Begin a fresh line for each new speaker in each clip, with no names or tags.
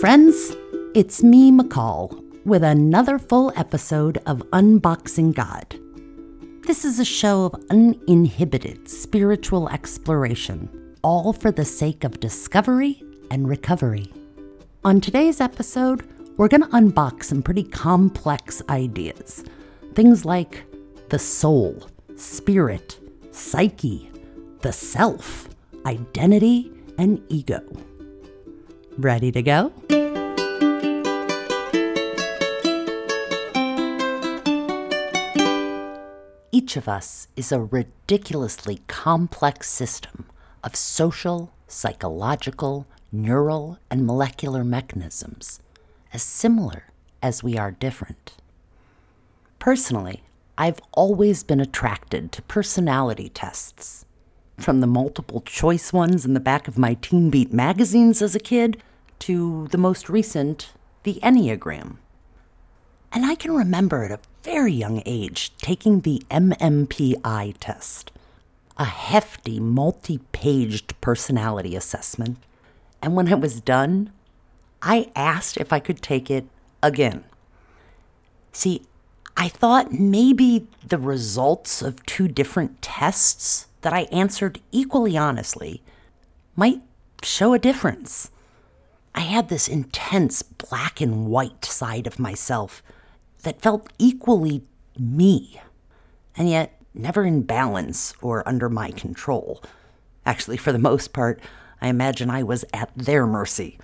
Friends. It's me, McCall, with another full episode of Unboxing God. This is a show of uninhibited spiritual exploration, all for the sake of discovery and recovery. On today's episode, we're going to unbox some pretty complex ideas. Things like the soul, spirit, psyche, the self, identity, and ego. Ready to go? Each of us is a ridiculously complex system of social, psychological, neural, and molecular mechanisms, as similar as we are different. Personally, I've always been attracted to personality tests. From the multiple choice ones in the back of my Teen Beat magazines as a kid to the most recent, the Enneagram. And I can remember at a very young age taking the MMPI test, a hefty, multi paged personality assessment. And when it was done, I asked if I could take it again. See, I thought maybe the results of two different tests that I answered equally honestly might show a difference. I had this intense black and white side of myself that felt equally me, and yet never in balance or under my control. Actually, for the most part, I imagine I was at their mercy.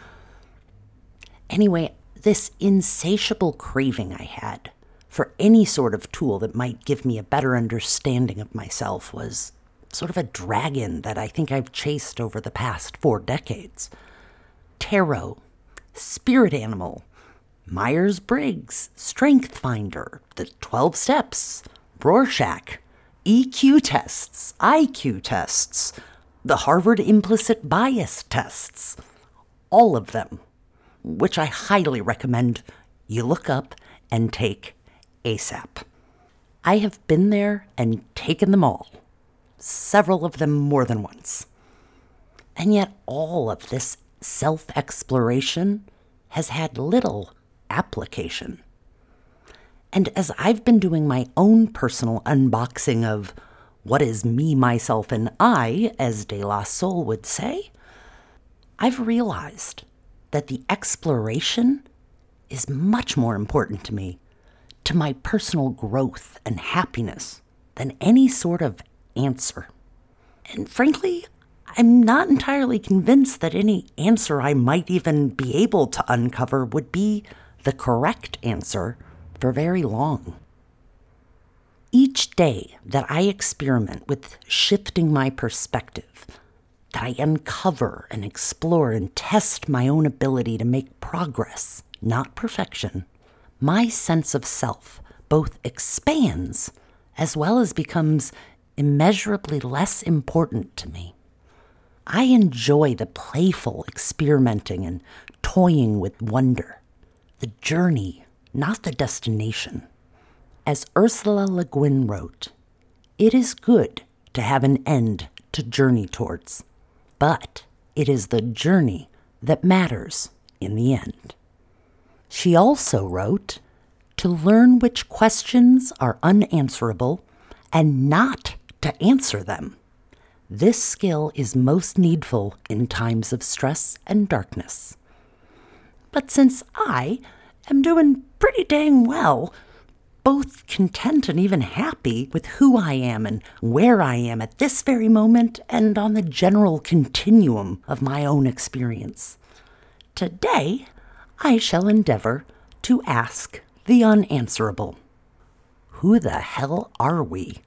Anyway, this insatiable craving I had for any sort of tool that might give me a better understanding of myself was sort of a dragon that I think I've chased over the past four decades tarot, spirit animal, Myers Briggs, Strength Finder, the 12 Steps, Rorschach, EQ tests, IQ tests, the Harvard Implicit Bias tests, all of them, which I highly recommend you look up and take ASAP. I have been there and taken them all, several of them more than once. And yet, all of this self exploration has had little application. And as I've been doing my own personal unboxing of what is me, myself, and I, as De La Soul would say, I've realized that the exploration is much more important to me, to my personal growth and happiness, than any sort of answer. And frankly, I'm not entirely convinced that any answer I might even be able to uncover would be the correct answer for very long. Each day that I experiment with shifting my perspective, that I uncover and explore and test my own ability to make progress, not perfection, my sense of self both expands as well as becomes immeasurably less important to me. I enjoy the playful experimenting and toying with wonder, the journey, not the destination. As Ursula Le Guin wrote, it is good to have an end to journey towards, but it is the journey that matters in the end. She also wrote, to learn which questions are unanswerable and not to answer them this skill is most needful in times of stress and darkness. But since I am doing pretty dang well, both content and even happy with who I am and where I am at this very moment and on the general continuum of my own experience. Today, I shall endeavor to ask the unanswerable Who the hell are we?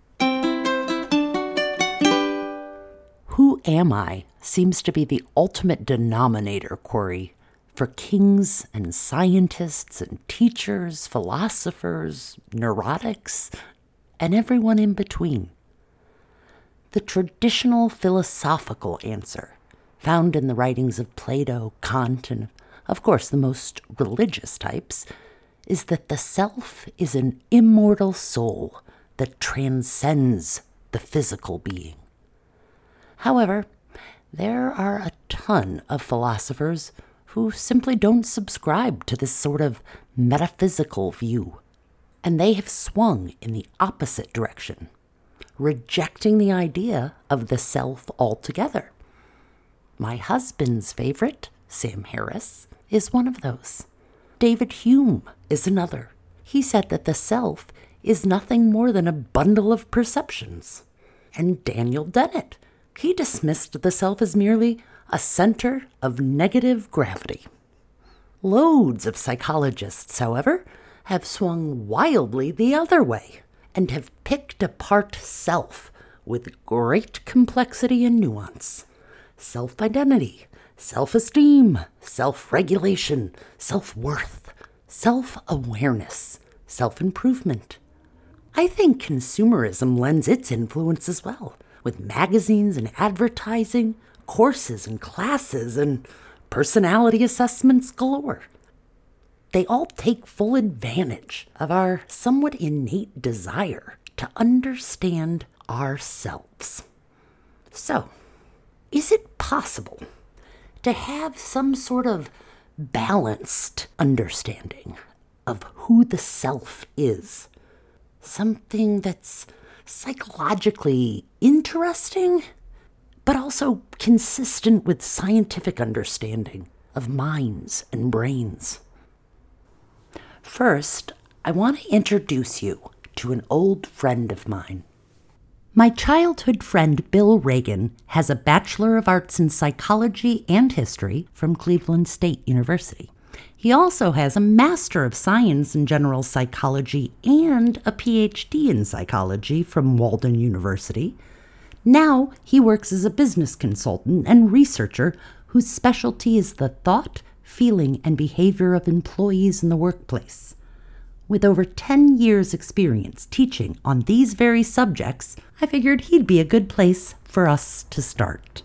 Who am I seems to be the ultimate denominator, Corey, for kings and scientists and teachers, philosophers, neurotics, and everyone in between. The traditional philosophical answer, found in the writings of Plato, Kant, and of course the most religious types, is that the self is an immortal soul that transcends the physical being. However, there are a ton of philosophers who simply don't subscribe to this sort of metaphysical view. And they have swung in the opposite direction, rejecting the idea of the self altogether. My husband's favorite, Sam Harris, is one of those. David Hume is another. He said that the self is nothing more than a bundle of perceptions. And Daniel Dennett, he dismissed the self as merely a center of negative gravity. Loads of psychologists, however, have swung wildly the other way and have picked apart self with great complexity and nuance. Self identity, self esteem, self regulation, self worth, self awareness, self improvement. I think consumerism lends its influence as well, with magazines and advertising, courses and classes, and personality assessments galore. They all take full advantage of our somewhat innate desire to understand ourselves. So, is it possible to have some sort of balanced understanding of who the self is? Something that's psychologically interesting, but also consistent with scientific understanding of minds and brains. First, I want to introduce you to an old friend of mine. My childhood friend Bill Reagan has a Bachelor of Arts in Psychology and History from Cleveland State University. He also has a Master of Science in General Psychology and a PhD in Psychology from Walden University. Now he works as a business consultant and researcher whose specialty is the thought, feeling, and behavior of employees in the workplace. With over 10 years' experience teaching on these very subjects, I figured he'd be a good place for us to start.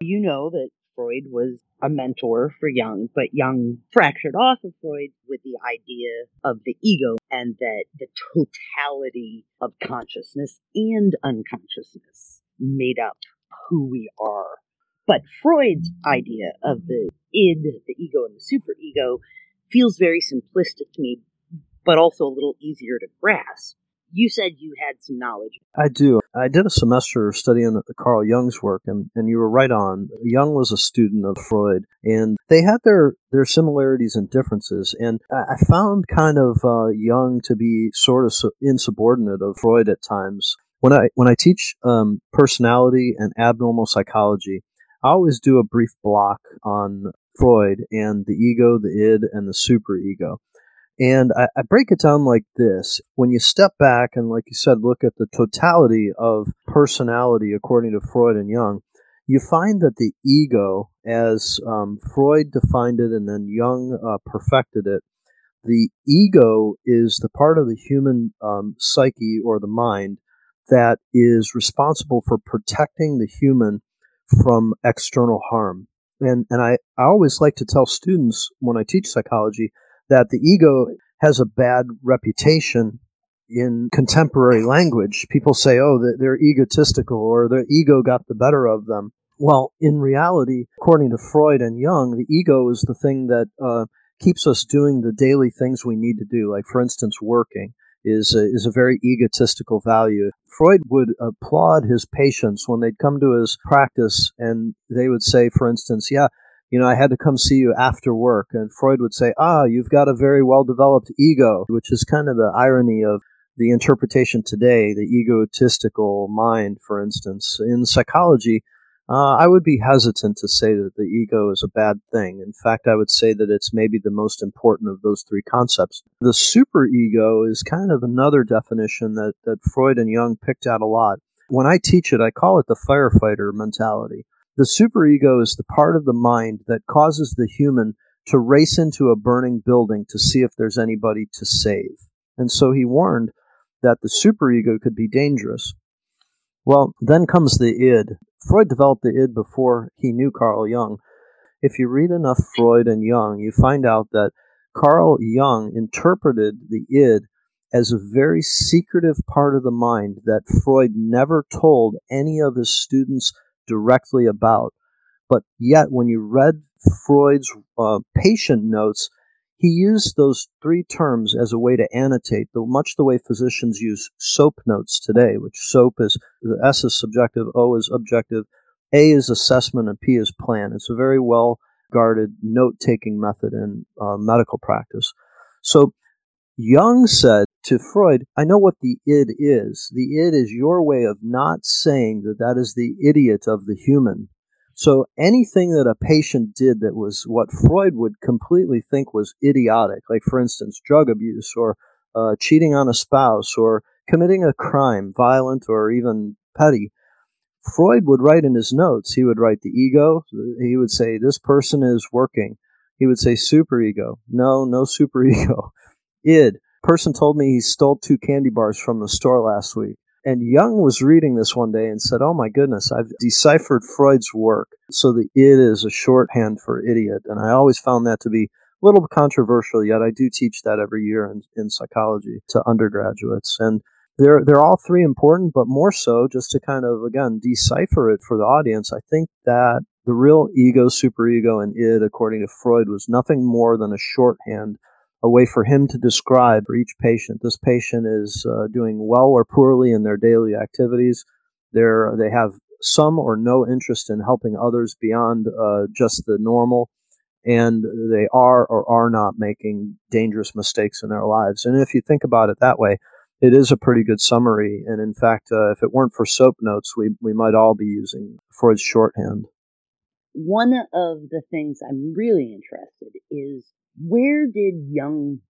You know that Freud was a mentor for Jung, but Jung fractured off of Freud with the idea of the ego and that the totality of consciousness and unconsciousness made up who we are. But Freud's idea of the id, the ego, and the superego feels very simplistic to me, but also a little easier to grasp. You said you had some knowledge.
I do. I did a semester studying Carl Jung's work, and, and you were right on. Jung was a student of Freud, and they had their, their similarities and differences. And I found kind of uh, Jung to be sort of insubordinate of Freud at times. When I when I teach um, personality and abnormal psychology, I always do a brief block on Freud and the ego, the id, and the superego. And I, I, break it down like this. When you step back and, like you said, look at the totality of personality according to Freud and Jung, you find that the ego, as um, Freud defined it and then Jung uh, perfected it, the ego is the part of the human um, psyche or the mind that is responsible for protecting the human from external harm. And, and I, I always like to tell students when I teach psychology that the ego has a bad reputation in contemporary language. People say, oh, they're egotistical or their ego got the better of them. Well, in reality, according to Freud and Jung, the ego is the thing that uh, keeps us doing the daily things we need to do, like, for instance, working is a, is a very egotistical value. Freud would applaud his patients when they'd come to his practice and they would say, for instance, yeah, you know, I had to come see you after work. And Freud would say, ah, you've got a very well developed ego, which is kind of the irony of the interpretation today, the egotistical mind, for instance. In psychology, uh, I would be hesitant to say that the ego is a bad thing. In fact, I would say that it's maybe the most important of those three concepts. The superego is kind of another definition that, that Freud and Jung picked out a lot. When I teach it, I call it the firefighter mentality. The superego is the part of the mind that causes the human to race into a burning building to see if there's anybody to save. And so he warned that the superego could be dangerous. Well, then comes the id. Freud developed the id before he knew Carl Jung. If you read enough Freud and Jung, you find out that Carl Jung interpreted the id as a very secretive part of the mind that Freud never told any of his students directly about. But yet, when you read Freud's uh, patient notes, he used those three terms as a way to annotate, much the way physicians use SOAP notes today, which SOAP is the S is subjective, O is objective, A is assessment, and P is plan. It's a very well guarded note taking method in uh, medical practice. So Jung said to Freud, I know what the id is. The id is your way of not saying that that is the idiot of the human. So anything that a patient did that was what Freud would completely think was idiotic, like for instance, drug abuse or uh, cheating on a spouse or committing a crime, violent or even petty, Freud would write in his notes, he would write the ego. He would say, This person is working. He would say, Superego. No, no superego. Id. Person told me he stole two candy bars from the store last week. And Jung was reading this one day and said, Oh my goodness, I've deciphered Freud's work. So the id is a shorthand for idiot. And I always found that to be a little controversial, yet I do teach that every year in, in psychology to undergraduates. And they're they're all three important, but more so just to kind of again decipher it for the audience. I think that the real ego, superego, and id, according to Freud, was nothing more than a shorthand, a way for him to describe for each patient. This patient is uh, doing well or poorly in their daily activities. They're, they have some or no interest in helping others beyond uh, just the normal, and they are or are not making dangerous mistakes in their lives. And if you think about it that way, it is a pretty good summary. And in fact, uh, if it weren't for soap notes, we, we might all be using Freud's shorthand.
One of the things I'm really interested is where did Jung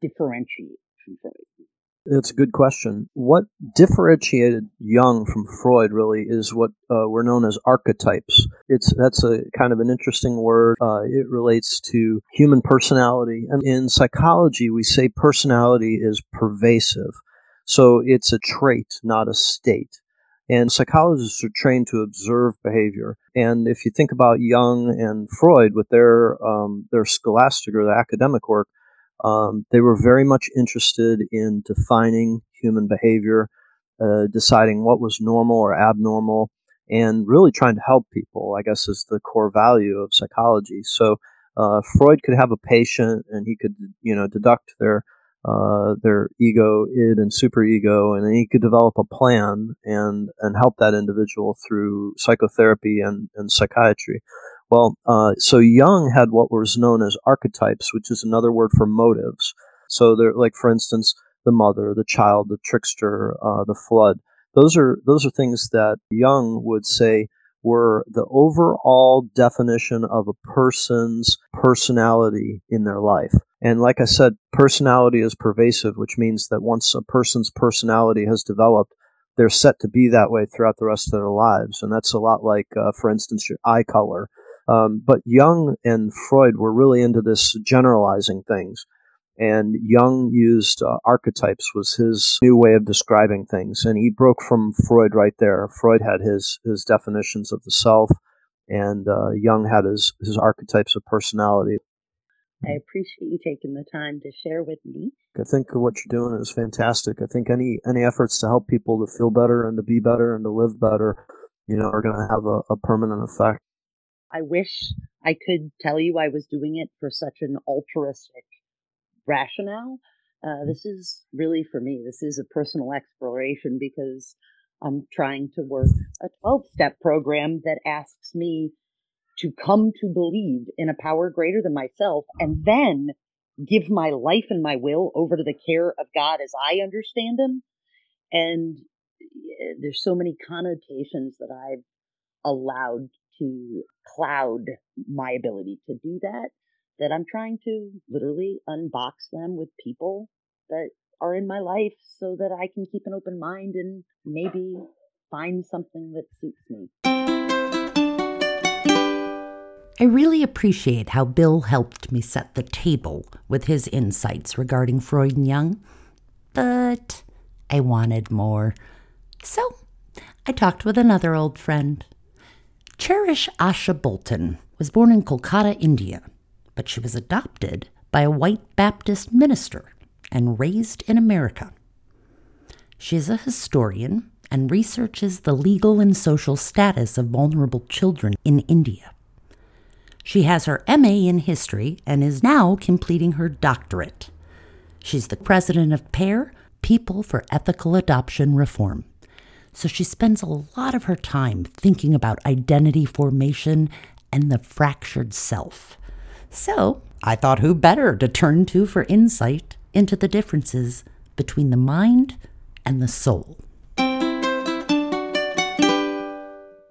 differentiate from Freud?
It's a good question. What differentiated Jung from Freud really is what uh, were known as archetypes. It's that's a kind of an interesting word. Uh, it relates to human personality, and in psychology, we say personality is pervasive. So it's a trait, not a state. And psychologists are trained to observe behavior. And if you think about Jung and Freud with their um, their scholastic or the academic work, um, they were very much interested in defining human behavior, uh, deciding what was normal or abnormal, and really trying to help people. I guess is the core value of psychology. So uh, Freud could have a patient, and he could you know deduct their uh, their ego, id, and superego, and he could develop a plan and and help that individual through psychotherapy and, and psychiatry. Well, uh, so Jung had what was known as archetypes, which is another word for motives. So they're like, for instance, the mother, the child, the trickster, uh, the flood. Those are those are things that Jung would say were the overall definition of a person's personality in their life. And like I said, personality is pervasive, which means that once a person's personality has developed, they're set to be that way throughout the rest of their lives. And that's a lot like, uh, for instance, your eye color. Um, but Jung and Freud were really into this generalizing things. And Jung used uh, archetypes was his new way of describing things, and he broke from Freud right there. Freud had his his definitions of the self, and uh, Jung had his his archetypes of personality.
I appreciate you taking the time to share with me.
I think what you're doing is fantastic. I think any any efforts to help people to feel better and to be better and to live better, you know, are going to have a, a permanent effect.
I wish I could tell you I was doing it for such an altruistic rationale. Uh, this is really for me, this is a personal exploration because I'm trying to work a 12 step program that asks me to come to believe in a power greater than myself and then give my life and my will over to the care of God as I understand Him. And there's so many connotations that I've allowed to cloud my ability to do that that I'm trying to literally unbox them with people that are in my life so that I can keep an open mind and maybe find something that suits me.
I really appreciate how Bill helped me set the table with his insights regarding Freud and Jung, but I wanted more. So I talked with another old friend. Cherish Asha Bolton was born in Kolkata, India, but she was adopted by a white Baptist minister and raised in America. She is a historian and researches the legal and social status of vulnerable children in India. She has her MA in history and is now completing her doctorate. She's the president of PEAR, People for Ethical Adoption Reform. So she spends a lot of her time thinking about identity formation and the fractured self. So I thought who better to turn to for insight into the differences between the mind and the soul.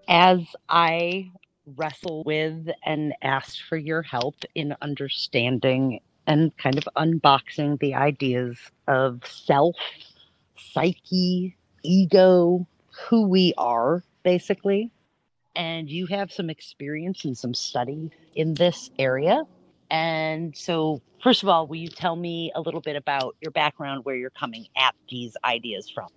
As I wrestle with and asked for your help in understanding and kind of unboxing the ideas of self, psyche, ego, who we are, basically. And you have some experience and some study in this area. And so, first of all, will you tell me a little bit about your background, where you're coming at these ideas from?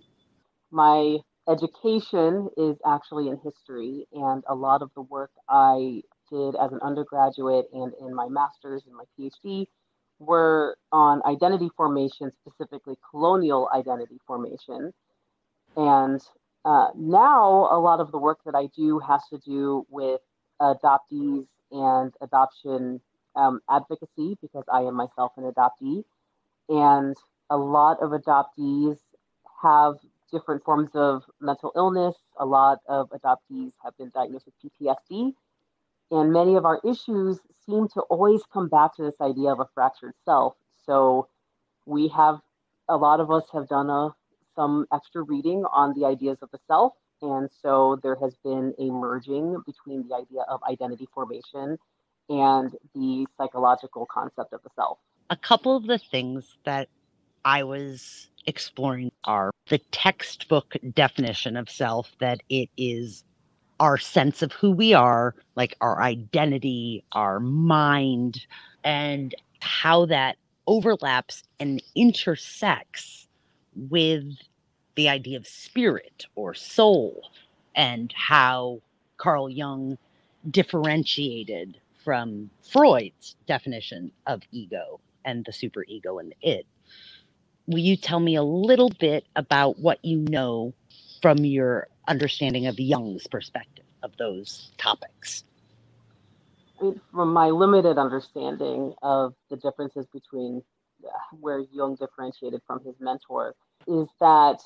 My education is actually in history, and a lot of the work I did as an undergraduate and in my master's and my PhD were on identity formation, specifically colonial identity formation. And uh, now, a lot of the work that I do has to do with adoptees and adoption um, advocacy because I am myself an adoptee. And a lot of adoptees have different forms of mental illness. A lot of adoptees have been diagnosed with PTSD. And many of our issues seem to always come back to this idea of a fractured self. So we have, a lot of us have done a, some extra reading on the ideas of the self. And so there has been a merging between the idea of identity formation and the psychological concept of the self.
A couple of the things that I was exploring are the textbook definition of self that it is our sense of who we are, like our identity, our mind, and how that overlaps and intersects with the idea of spirit or soul, and how Carl Jung differentiated from Freud's definition of ego and the superego and the id. Will you tell me a little bit about what you know from your understanding of Jung's perspective of those topics?
From my limited understanding of the differences between where Jung differentiated from his mentor, is that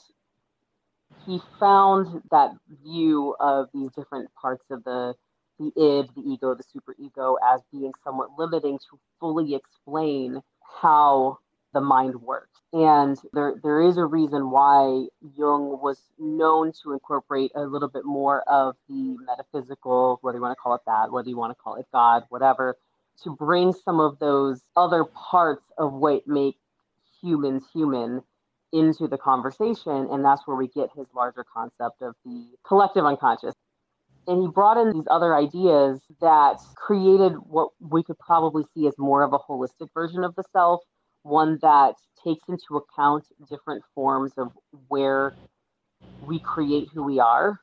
he found that view of these different parts of the the id, the ego, the superego as being somewhat limiting to fully explain how the mind works. And there, there is a reason why Jung was known to incorporate a little bit more of the metaphysical, whether you want to call it that, whether you want to call it God, whatever, to bring some of those other parts of what make humans human into the conversation. And that's where we get his larger concept of the collective unconscious. And he brought in these other ideas that created what we could probably see as more of a holistic version of the self, one that takes into account different forms of where we create who we are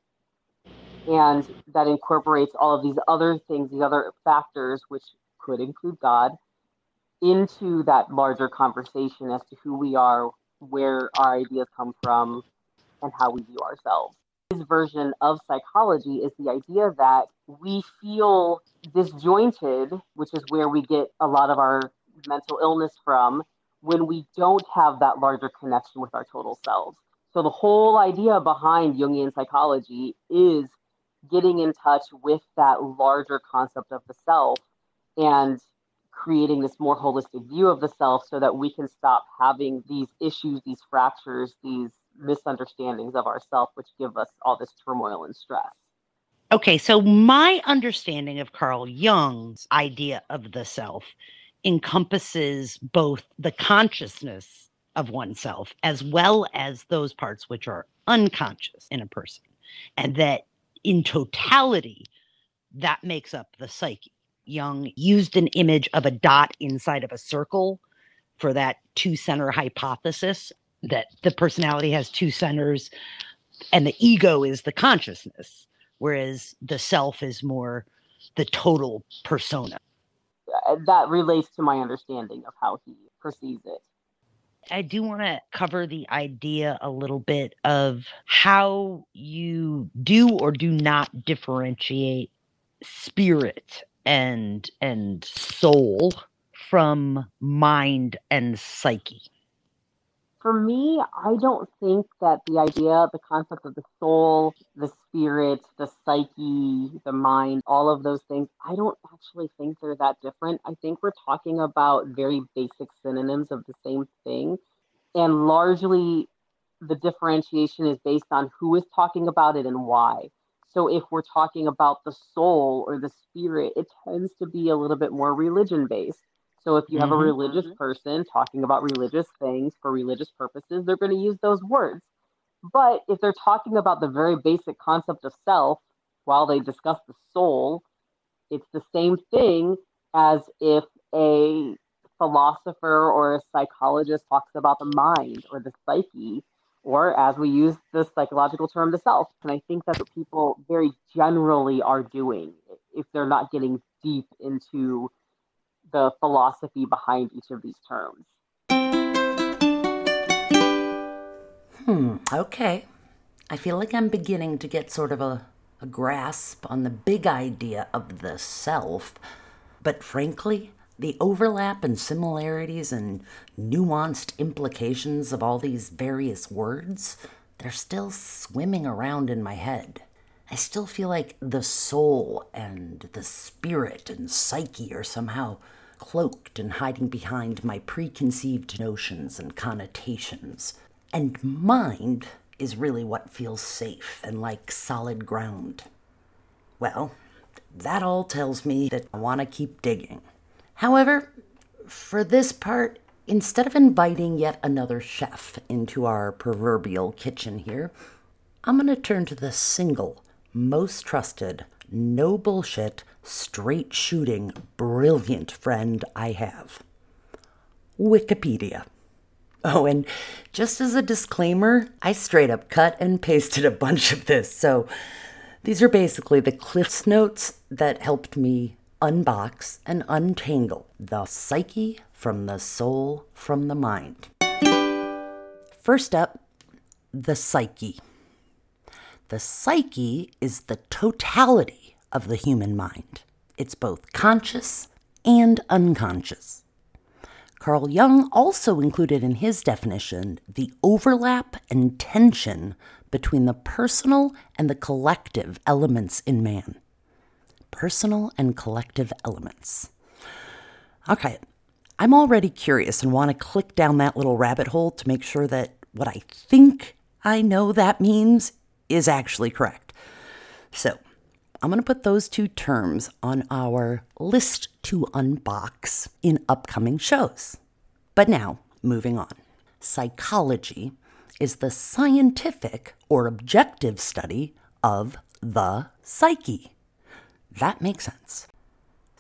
and that incorporates all of these other things, these other factors, which could include God, into that larger conversation as to who we are, where our ideas come from, and how we view ourselves His version of psychology is the idea that we feel disjointed, which is where we get a lot of our mental illness from, when we don't have that larger connection with our total selves. So, the whole idea behind Jungian psychology is getting in touch with that larger concept of the self and creating this more holistic view of the self so that we can stop having these issues, these fractures, these misunderstandings of ourself, which give us all this turmoil and stress.
Okay, so my understanding of Carl Jung's idea of the self encompasses both the consciousness of oneself as well as those parts which are unconscious in a person. And that in totality, that makes up the psyche. Jung used an image of a dot inside of a circle for that two center hypothesis that the personality has two centers and the ego is the consciousness whereas the self is more the total persona.
Uh, that relates to my understanding of how he perceives it.
I do want to cover the idea a little bit of how you do or do not differentiate spirit and and soul from mind and psyche
for me, I don't think that the idea, the concept of the soul, the spirit, the psyche, the mind, all of those things, I don't actually think they're that different. I think we're talking about very basic synonyms of the same thing. And largely, the differentiation is based on who is talking about it and why. So if we're talking about the soul or the spirit, it tends to be a little bit more religion based. So if you have mm-hmm. a religious person talking about religious things for religious purposes, they're going to use those words. But if they're talking about the very basic concept of self while they discuss the soul, it's the same thing as if a philosopher or a psychologist talks about the mind or the psyche, or as we use the psychological term, the self. And I think that's what people very generally are doing if they're not getting deep into the philosophy behind each of these terms.
Hmm, okay. I feel like I'm beginning to get sort of a, a grasp on the big idea of the self, but frankly, the overlap and similarities and nuanced implications of all these various words, they're still swimming around in my head. I still feel like the soul and the spirit and psyche are somehow cloaked and hiding behind my preconceived notions and connotations. And mind is really what feels safe and like solid ground. Well, that all tells me that I want to keep digging. However, for this part, instead of inviting yet another chef into our proverbial kitchen here, I'm going to turn to the single most trusted no bullshit, straight shooting, brilliant friend I have Wikipedia. Oh, and just as a disclaimer, I straight up cut and pasted a bunch of this, so these are basically the Cliffs Notes that helped me unbox and untangle the psyche from the soul from the mind. First up, the psyche. The psyche is the totality of the human mind. It's both conscious and unconscious. Carl Jung also included in his definition the overlap and tension between the personal and the collective elements in man. Personal and collective elements. Okay, I'm already curious and want to click down that little rabbit hole to make sure that what I think I know that means is actually correct. So, I'm going to put those two terms on our list to unbox in upcoming shows. But now, moving on. Psychology is the scientific or objective study of the psyche. That makes sense.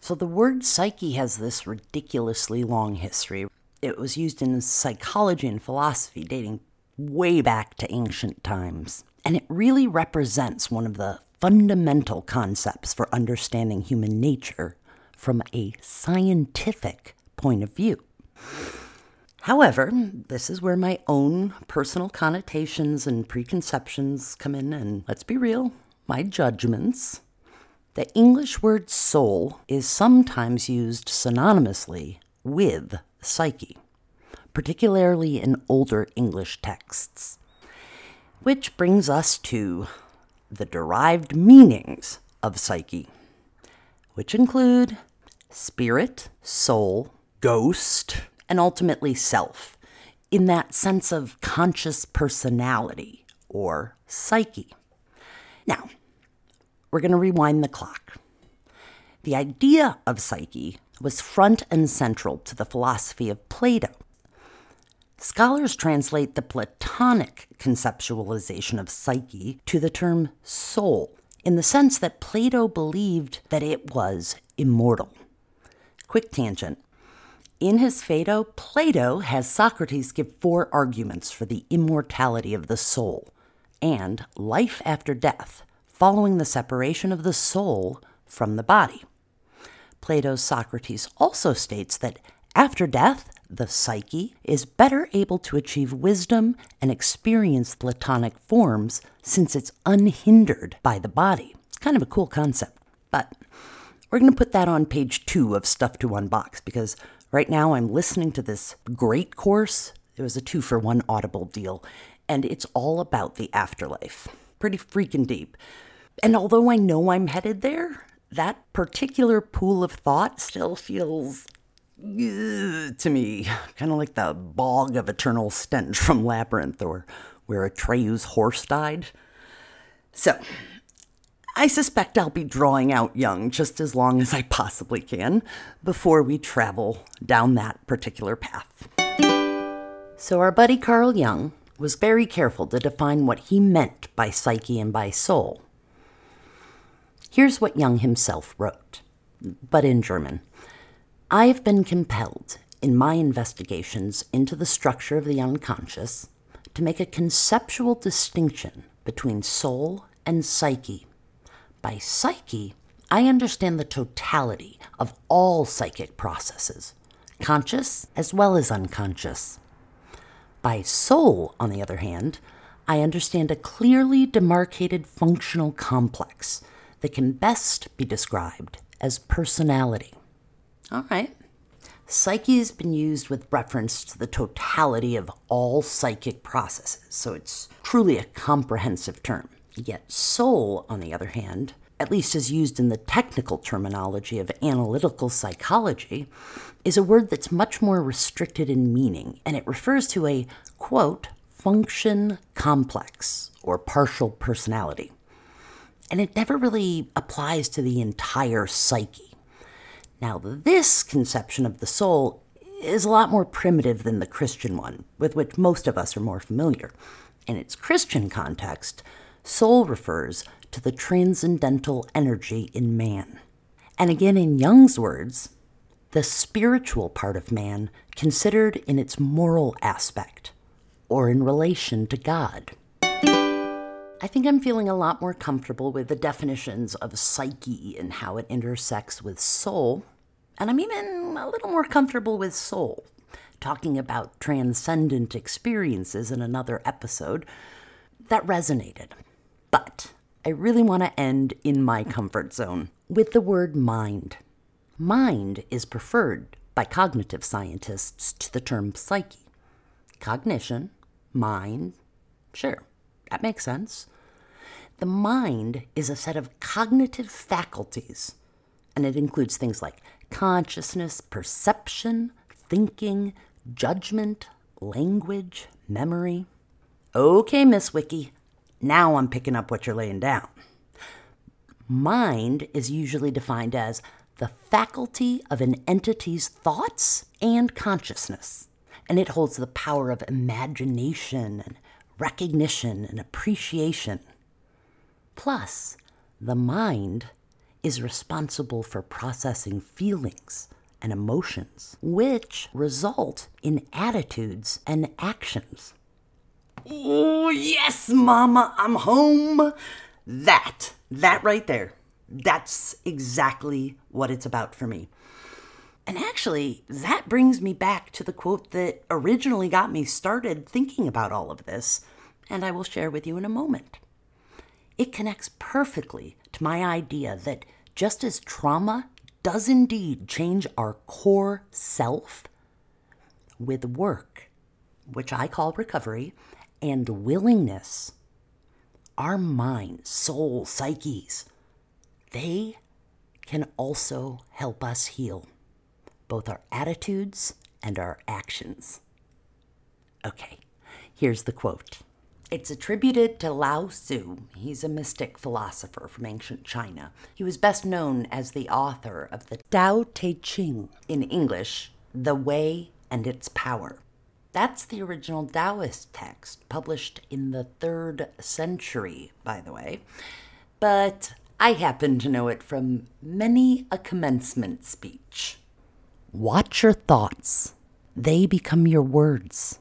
So, the word psyche has this ridiculously long history. It was used in psychology and philosophy dating way back to ancient times. And it really represents one of the fundamental concepts for understanding human nature from a scientific point of view. However, this is where my own personal connotations and preconceptions come in, and let's be real, my judgments. The English word soul is sometimes used synonymously with psyche, particularly in older English texts. Which brings us to the derived meanings of psyche, which include spirit, soul, ghost, and ultimately self, in that sense of conscious personality or psyche. Now, we're going to rewind the clock. The idea of psyche was front and central to the philosophy of Plato. Scholars translate the Platonic conceptualization of psyche to the term soul, in the sense that Plato believed that it was immortal. Quick tangent. In his Phaedo, Plato has Socrates give four arguments for the immortality of the soul and life after death, following the separation of the soul from the body. Plato's Socrates also states that after death, the psyche is better able to achieve wisdom and experience Platonic forms since it's unhindered by the body. It's kind of a cool concept. But we're going to put that on page two of Stuff to Unbox because right now I'm listening to this great course. It was a two for one Audible deal, and it's all about the afterlife. Pretty freaking deep. And although I know I'm headed there, that particular pool of thought still feels to me kind of like the bog of eternal stench from Labyrinth or where Atreyu's horse died. So, I suspect I'll be drawing out Jung just as long as I possibly can before we travel down that particular path. So, our buddy Carl Jung was very careful to define what he meant by psyche and by soul. Here's what Jung himself wrote, but in German. I have been compelled, in my investigations into the structure of the unconscious, to make a conceptual distinction between soul and psyche. By psyche, I understand the totality of all psychic processes, conscious as well as unconscious. By soul, on the other hand, I understand a clearly demarcated functional complex that can best be described as personality. All right. Psyche has been used with reference to the totality of all psychic processes, so it's truly a comprehensive term. Yet, soul, on the other hand, at least as used in the technical terminology of analytical psychology, is a word that's much more restricted in meaning, and it refers to a, quote, function complex or partial personality and it never really applies to the entire psyche. Now, this conception of the soul is a lot more primitive than the Christian one, with which most of us are more familiar. In its Christian context, soul refers to the transcendental energy in man. And again, in Jung's words, the spiritual part of man considered in its moral aspect or in relation to God. I think I'm feeling a lot more comfortable with the definitions of psyche and how it intersects with soul. And I'm even a little more comfortable with soul. Talking about transcendent experiences in another episode, that resonated. But I really want to end in my comfort zone with the word mind. Mind is preferred by cognitive scientists to the term psyche. Cognition, mind, sure, that makes sense. The mind is a set of cognitive faculties, and it includes things like consciousness, perception, thinking, judgment, language, memory. Okay, Miss Wiki, now I'm picking up what you're laying down. Mind is usually defined as the faculty of an entity's thoughts and consciousness, and it holds the power of imagination and recognition and appreciation. Plus, the mind is responsible for processing feelings and emotions, which result in attitudes and actions. Oh, yes, Mama, I'm home. That, that right there, that's exactly what it's about for me. And actually, that brings me back to the quote that originally got me started thinking about all of this, and I will share with you in a moment. It connects perfectly to my idea that just as trauma does indeed change our core self, with work, which I call recovery, and willingness, our mind, soul, psyches, they can also help us heal both our attitudes and our actions. Okay, here's the quote. It's attributed to Lao Tzu. He's a mystic philosopher from ancient China. He was best known as the author of the Tao Te Ching, in English, The Way and Its Power. That's the original Taoist text, published in the third century, by the way. But I happen to know it from many a commencement speech. Watch your thoughts, they become your words.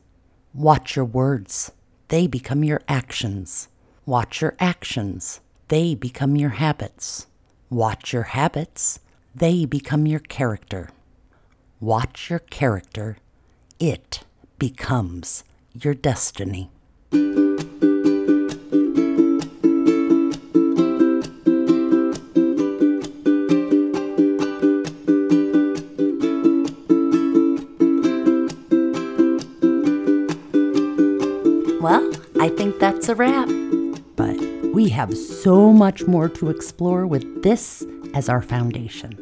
Watch your words they become your actions. Watch your actions, they become your habits. Watch your habits, they become your character. Watch your character, it becomes your destiny. I think that's a wrap. But we have so much more to explore with this as our foundation.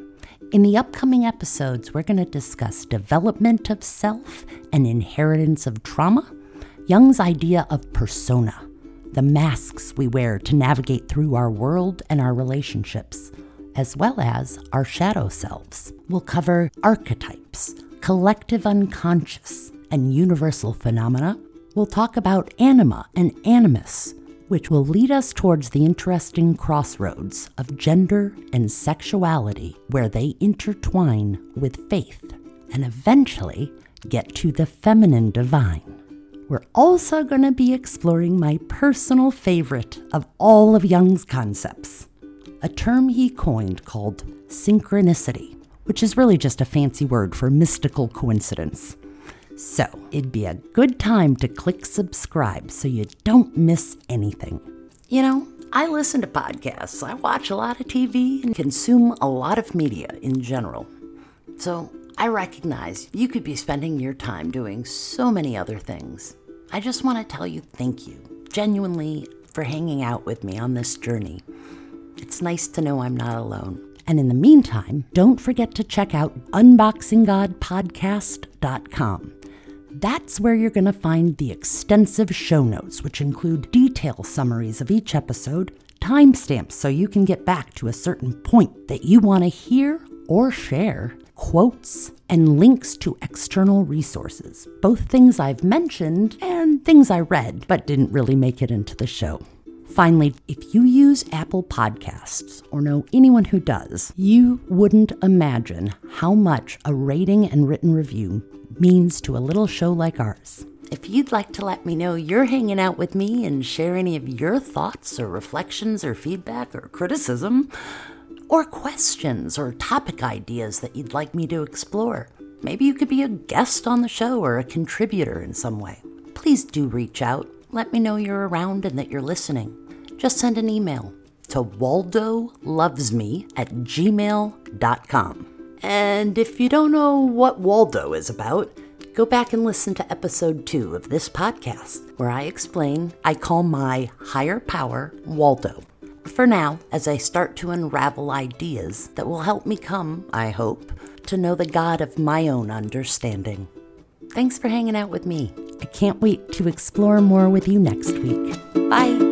In the upcoming episodes, we're going to discuss development of self and inheritance of trauma, Jung's idea of persona, the masks we wear to navigate through our world and our relationships, as well as our shadow selves. We'll cover archetypes, collective unconscious, and universal phenomena. We'll talk about anima and animus, which will lead us towards the interesting crossroads of gender and sexuality, where they intertwine with faith, and eventually get to the feminine divine. We're also going to be exploring my personal favorite of all of Jung's concepts, a term he coined called synchronicity, which is really just a fancy word for mystical coincidence. So, it'd be a good time to click subscribe so you don't miss anything. You know, I listen to podcasts, I watch a lot of TV, and consume a lot of media in general. So, I recognize you could be spending your time doing so many other things. I just want to tell you thank you, genuinely, for hanging out with me on this journey. It's nice to know I'm not alone. And in the meantime, don't forget to check out unboxinggodpodcast.com. That's where you're going to find the extensive show notes, which include detail summaries of each episode, timestamps so you can get back to a certain point that you want to hear or share, quotes, and links to external resources, both things I've mentioned and things I read but didn't really make it into the show. Finally, if you use Apple Podcasts or know anyone who does, you wouldn't imagine how much a rating and written review means to a little show like ours. If you'd like to let me know you're hanging out with me and share any of your thoughts or reflections or feedback or criticism, or questions or topic ideas that you'd like me to explore, maybe you could be a guest on the show or a contributor in some way. Please do reach out. Let me know you're around and that you're listening. Just send an email to waldolovesme at gmail.com. And if you don't know what Waldo is about, go back and listen to episode two of this podcast, where I explain I call my higher power Waldo. For now, as I start to unravel ideas that will help me come, I hope, to know the God of my own understanding. Thanks for hanging out with me. I can't wait to explore more with you next week. Bye.